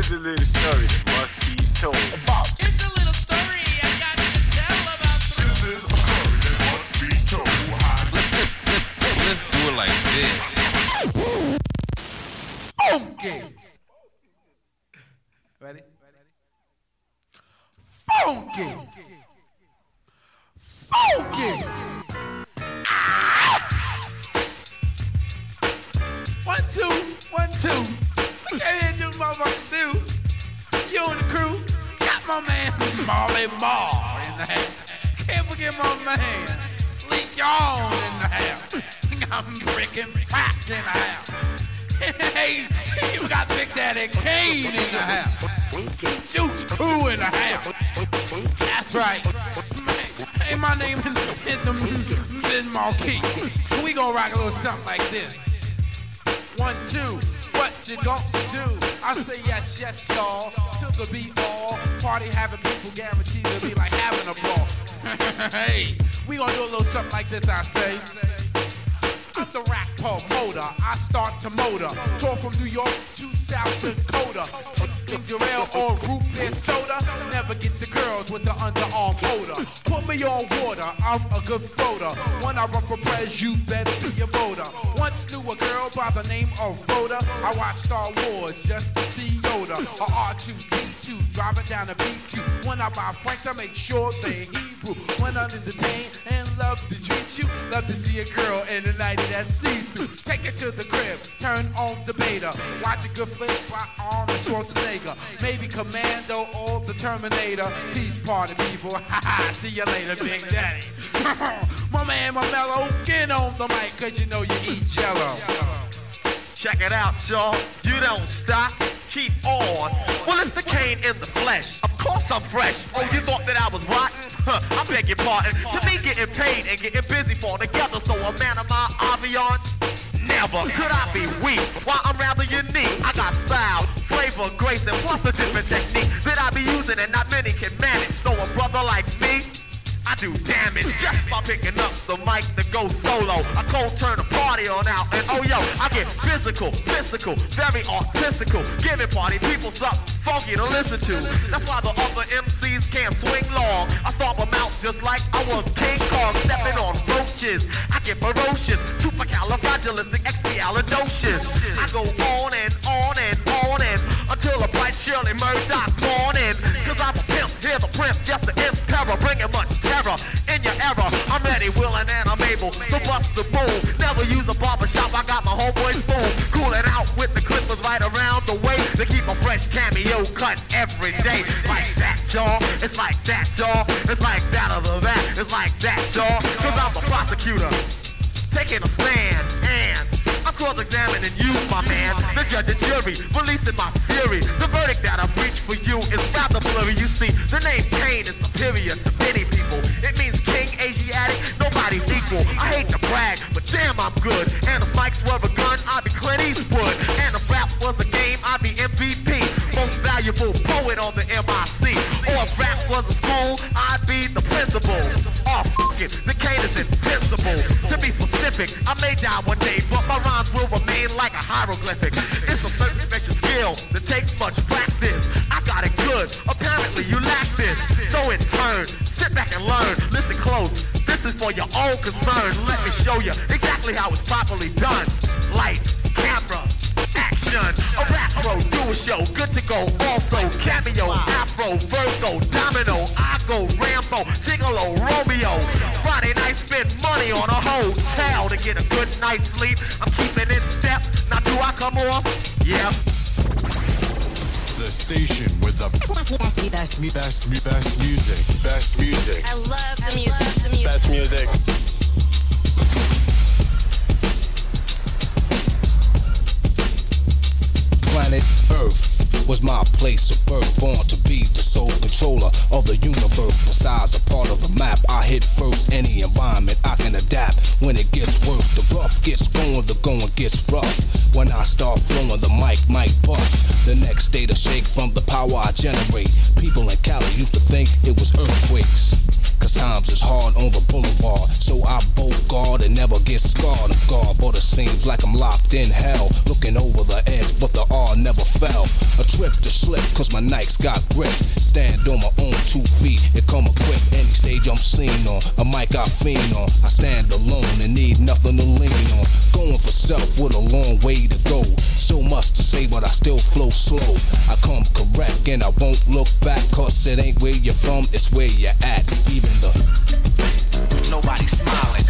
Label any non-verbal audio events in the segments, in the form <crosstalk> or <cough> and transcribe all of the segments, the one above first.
Here's a little story that must be told. About. It's a little story I got to tell about. This is a story that must be told. Let's do it like this. Funky. Ready? Funky. Funky. Ah! One, two, one, two. Do motherfuckers do. You and the crew got my man Marley Marl in the house. Can't forget my man Lee Young in the house. I'm freaking fat in the house. hey, you got Big Daddy Kane in the house. Juice Crew in the house. That's right. Hey, my name is Biz Markie. We gonna rock a little something like this. One, two, what you gonna do? I say yes, yes, y'all. Till the beat all. Party having people guaranteed to be like having a ball. <laughs> hey, we gonna do a little something like this, I say. I'm the rap promoter. I start to motor. Tour from New York to South Dakota. Ginger ale or root beer soda. Never get the girls with the underarm motor. Put me on water. I'm a good floater. When I run for pres, you better be a voter. Once knew a girl by the name of Rhoda. I watched Star Wars just to see Yoda. A R2D2 driving down the B2. When I buy Franks, I make sure they Hebrew. When I'm entertained and love to treat you, love to see a girl in the night that's see-through. Take it to the crib, turn on the beta. Watch a good flick by Arnold Schwarzenegger. Maybe Commando or the Terminator. Peace party people. <laughs> Ha ha. See you later, Big Daddy. <laughs> my man, my mellow, get on the mic, cause you know you eat jello. Check it out, y'all. You don't stop. Keep on. Well, it's the Kane in the flesh. Of course I'm fresh. Oh, you thought that I was rotten? Huh, I beg your pardon. To me, getting paid and getting busy fall together. So a man of my aviance, never could I be weak. Why I'm rather unique. I got style, flavor, grace, and plus a different technique that I be using and not many can manage. So a brother like me. I do damage just by picking up the mic to go solo. I cold turn the party on out, and oh yo, I get physical, physical, very artistical, giving party people something funky to listen to. That's why the other MCs can't swing long. I stomp them out just like I was King Kong, stepping on roaches. I get ferocious, supercalifragilisticexpialidocious. I go on and on and on and until a bright Shirley Murdock morning. Cause I'm a pimp, hear the primp, just the imp terror, bringing much in your era. I'm ready, willing, and I'm able to bust the boom. Never use a barbershop, I got my homeboy spoon. Cooling out with the clippers right around the way to keep a fresh cameo cut every day. Like that, y'all. It's like that, y'all. It's like that other that. It's like that, y'all. Cause I'm the prosecutor. Taking a stand and I'm cross-examining you, my man. The judge and jury releasing my fury. The verdict that I reach for you is rather blurry. You see, the name Kane is superior to equal. I hate to brag, but damn, I'm good. And if mics were a gun, I'd be Clint Eastwood. And if rap was a game, I'd be MVP. Most valuable poet on the MIC. Or if rap was a school, I'd be the principal. Oh, f it, the is invincible. To be specific, I may die one day, but my rhymes will remain like a hieroglyphic. It's a certain special skill that takes much practice. I got it good, apparently you lack this. So in turn, sit back and learn. Listen close, for your own concern. Let me show you exactly how it's properly done. Light, camera, action. A rap pro, do a show, good to go. Also, cameo, afro, Virgo, domino, I go Rambo, Gigolo, Romeo. Friday night, spend money on a hotel to get a good night's sleep. I'm keeping in step. Now, do I come off? Yep. The station with the best, best, best, best, best music. Best music. I love the music. The music. Best music. Planet Earth was my place of birth, born to be the sole controller of the universe. Besides a part of the map, I hit first any environment I can adapt. When it gets worse, the rough gets going, the going gets rough. When I start flowing, the mic might bust. The next day, of shake from the power I generate. People in Cali used to think it was earthquakes. Cause times is hard on the boulevard. So I bolt guard and never get scarred. I'm guard, but it seems like I'm locked in hell. Looking over the edge, but the R never fell. A trip to slip, cause my Nikes got grip. Stand on my own two feet, it come equipped. Any stage I'm seen on, a mic I fiend on. I stand alone and need nothing to lean on. Going for self with a long way to go. So much to say, but I still flow slow. I come correct and I won't look back, cause it ain't where you're from, it's where you're at. Even Nobody smiling.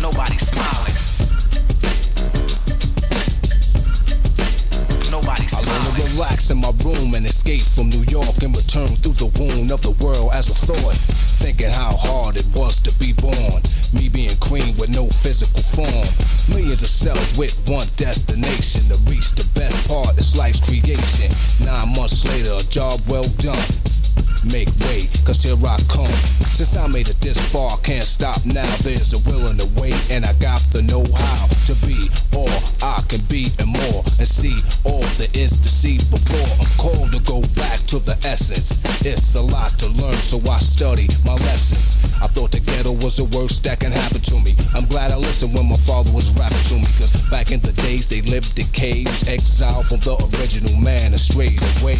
Nobody smiling. Nobody I learn smiling. to relax in my room and escape from New York and return through the wound of the world as a thought. Thinking how hard it was to be born. Me being queen with no physical form. Millions of cells with one destination to reach the best part. It's life's creation. Nine months later, a job well done. Make way, cause here I come. Since I made it this far, can't stop now. There's a will and a way, and I got the know how to be all I can be and more. And see all there is to see before I'm called to go back to the essence. It's a lot to learn, so I study my lessons. I thought the ghetto was the worst that can happen to me. I'm glad I listened when my father was rapping to me, cause back in the days they lived in caves, exiled from the original man and strayed away.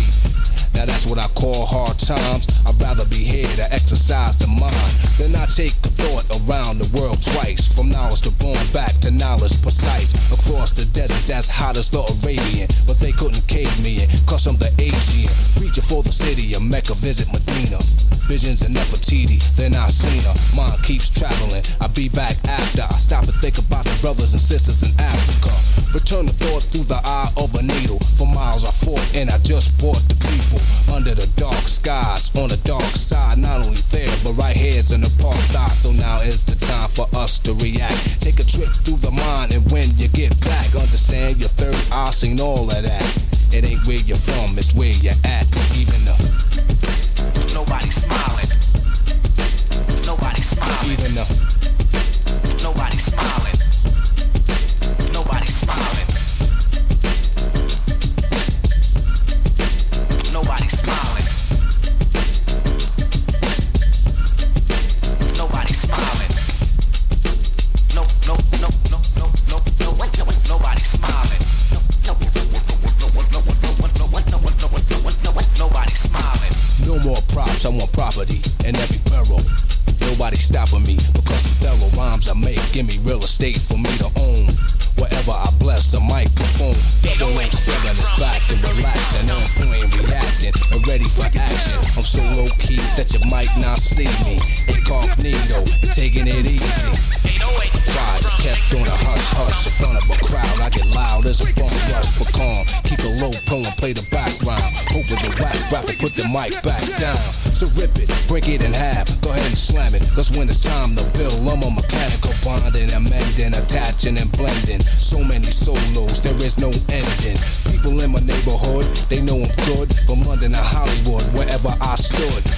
Now that's what I call hard times. I'd rather be here to exercise the mind than I take a thought around the world twice. From knowledge to born back to knowledge precise. Across the desert that's hot as the Arabian. But they couldn't cave me in, cause I'm the Asian. Reaching for the city of Mecca, visit Medina. Visions of Nefertiti, then I seen her. Mind keeps traveling. I'll be back after I stop and think about the brothers and sisters in Africa. Return the thought through the eye of a needle. For miles I fought and I just brought the people under the dark skies on the dark side. Not only there, but right here's an apartheid. So now is the time for us to react. Take a trip through the mind, and when you get back, understand your third eye seen all of that. It ain't where you're from, it's where you're at.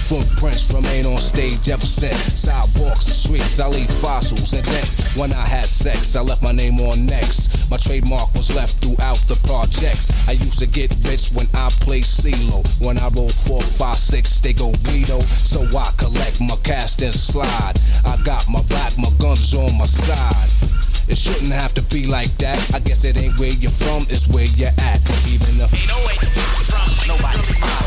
Footprints remain on stage ever since. Sidewalks and streets, I leave fossils and dents. When I had sex, I left my name on next. My trademark was left throughout the projects. I used to get rich when I play CeeLo. When I roll four, five, six, they go Rito. So I collect my cast and slide. I got my back, my guns on my side. It shouldn't have to be like that. I guess it ain't where you're from, it's where you're at. Even though Nobody smiling. Nobody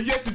Well, yes,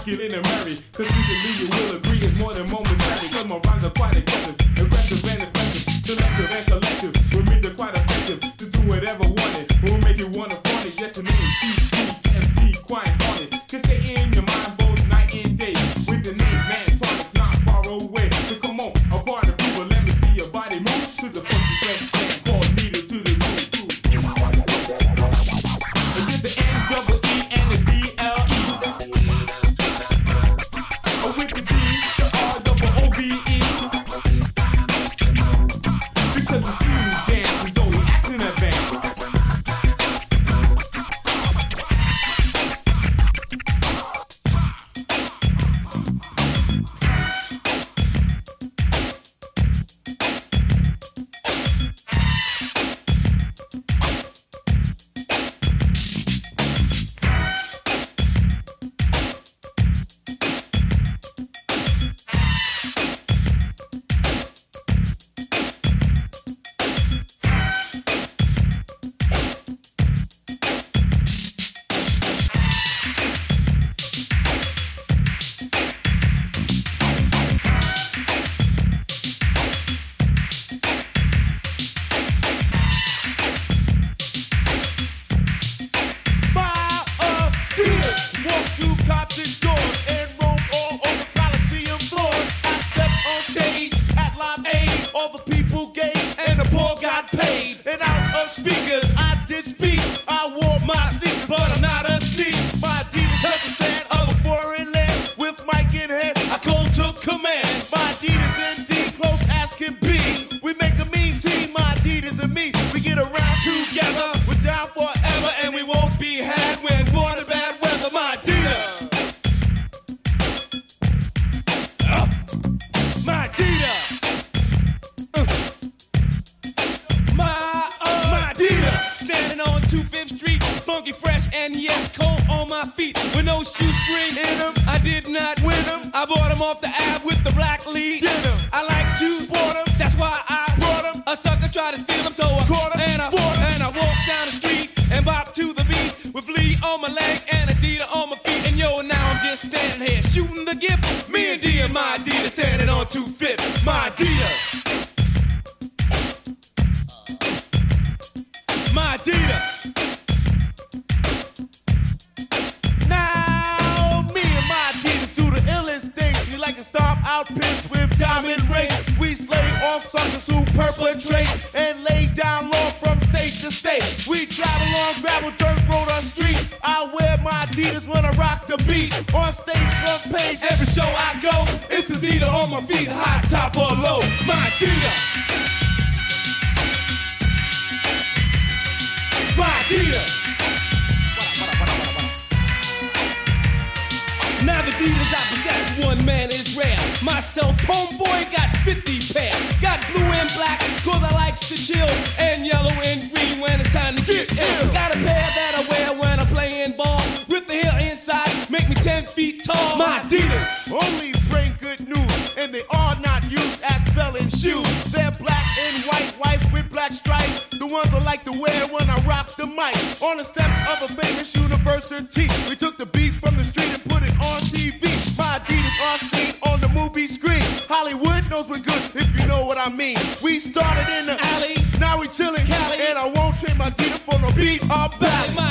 rockin' in a hurry. Cause Standing on two feet, my Adidas. My Adidas. Now, me and my Adidas do the illest things. We like to stomp out pins with diamond rings. We slay all suckers who perpetrate and lay down law from state to state. We travel on gravel, dirt road, or street. I wear my Adidas when I rock the beat on stage front page every show I go. It's the Adidas on my feet, high top or low. My Adidas. mic on the steps of a famous university. We took the beat from the street and put it on TV. My Adidas are seen on the movie screen. Hollywood knows we're good if you know what I mean. We started in the alley, now we chillin', Cali. and I won't trade my Adidas for no beat I'm back.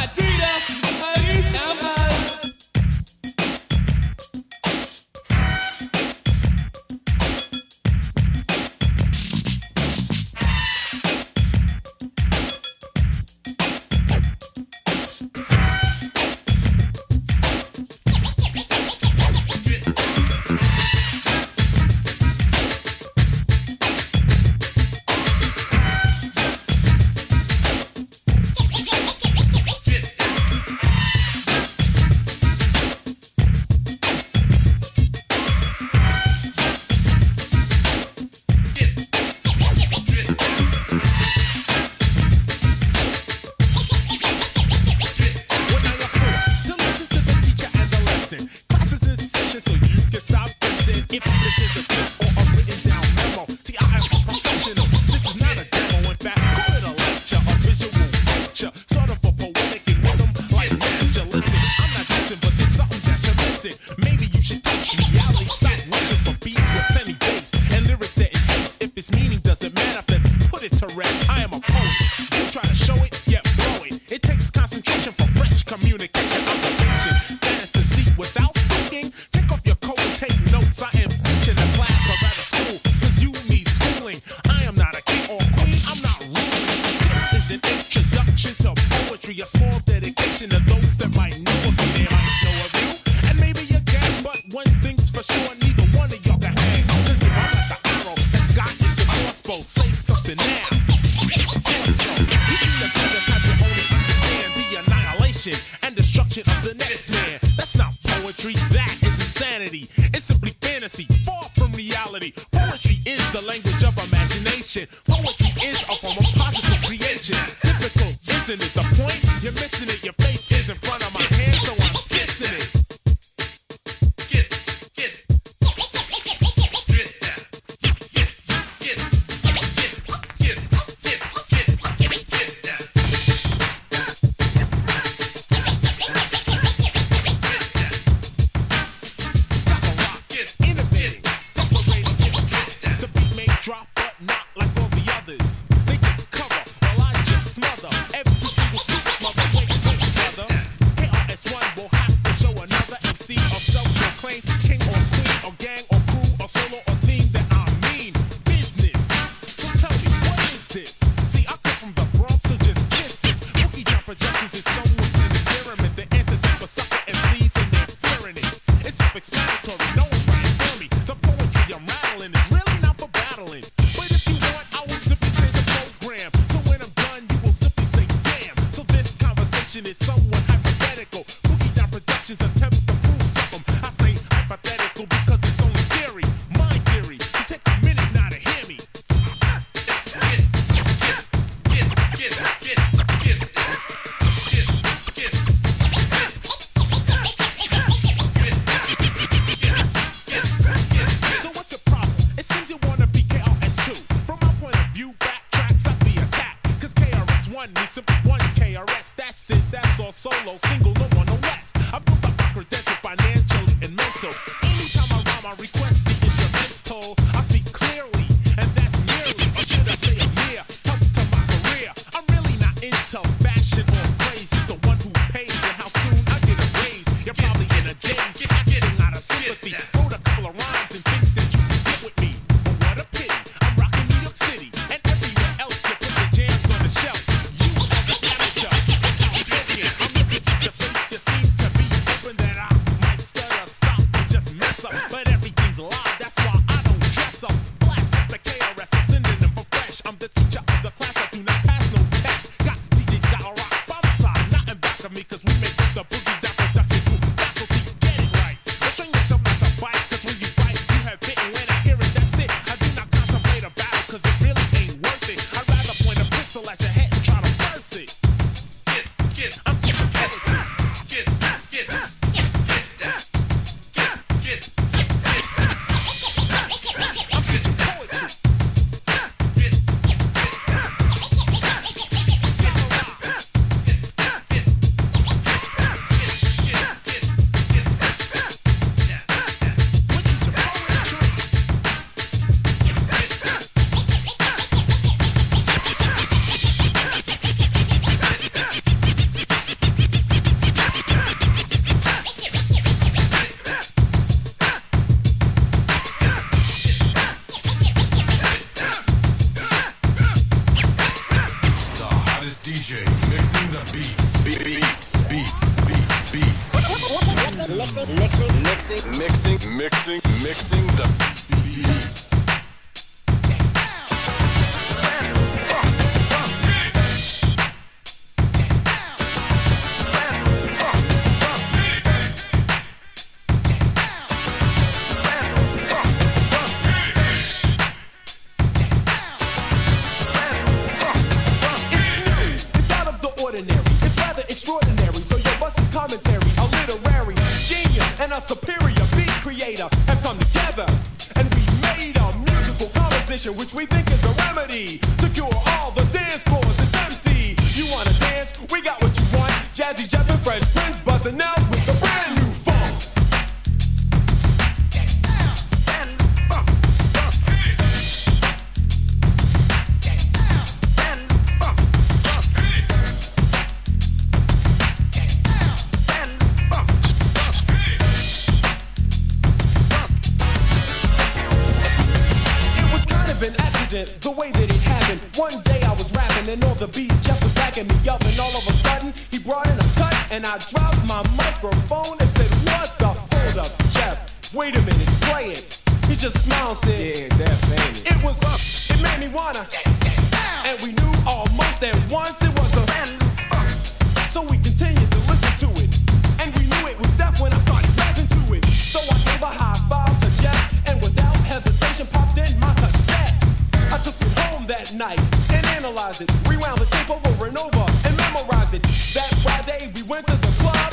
and analyze it. Rewound the tape over and over and memorize it. That Friday we went to the club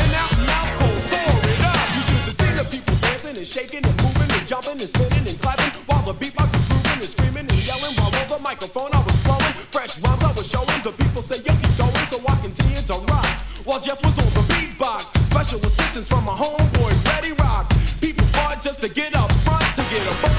and out Malcolm tore it up. You should have seen the people dancing and shaking and moving and jumping and spinning and clapping while the beatbox was grooving and screaming and yelling while over the microphone I was blowing fresh rhymes I was showing. The people say yo keep going so I continue to rock while Jeff was on the beatbox. Special assistance from my homeboy Ready Rock. People fought just to get up front to get a.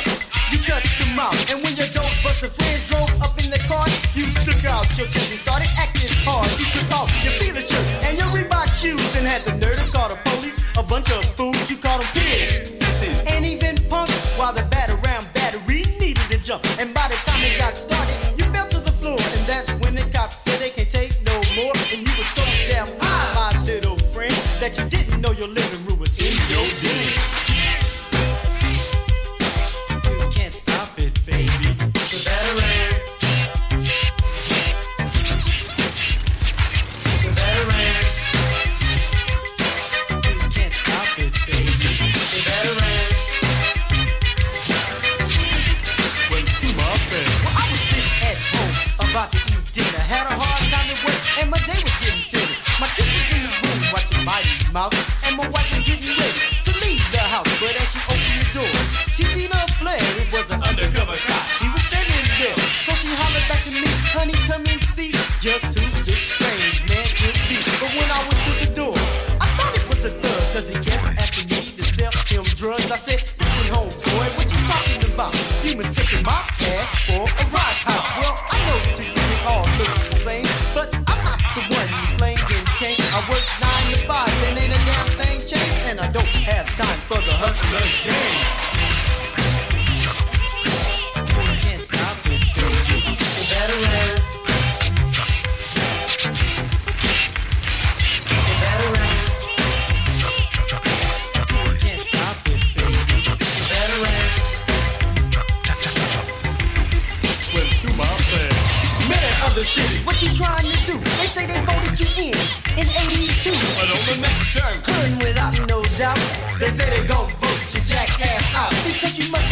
first, you cussed them out. And when your dope busted friends drove up in the car, you stuck out your chest and started acting hard. You took off your Fila shirt and your Reebok shoes and had the nerve to call the police. A bunch of fools, you called them pigs, sissies, and even punks. While the battery round battery needed to jump, and by the time work nine to five and ain't a damn thing changed, and I don't have time for the hustler's game. out because you must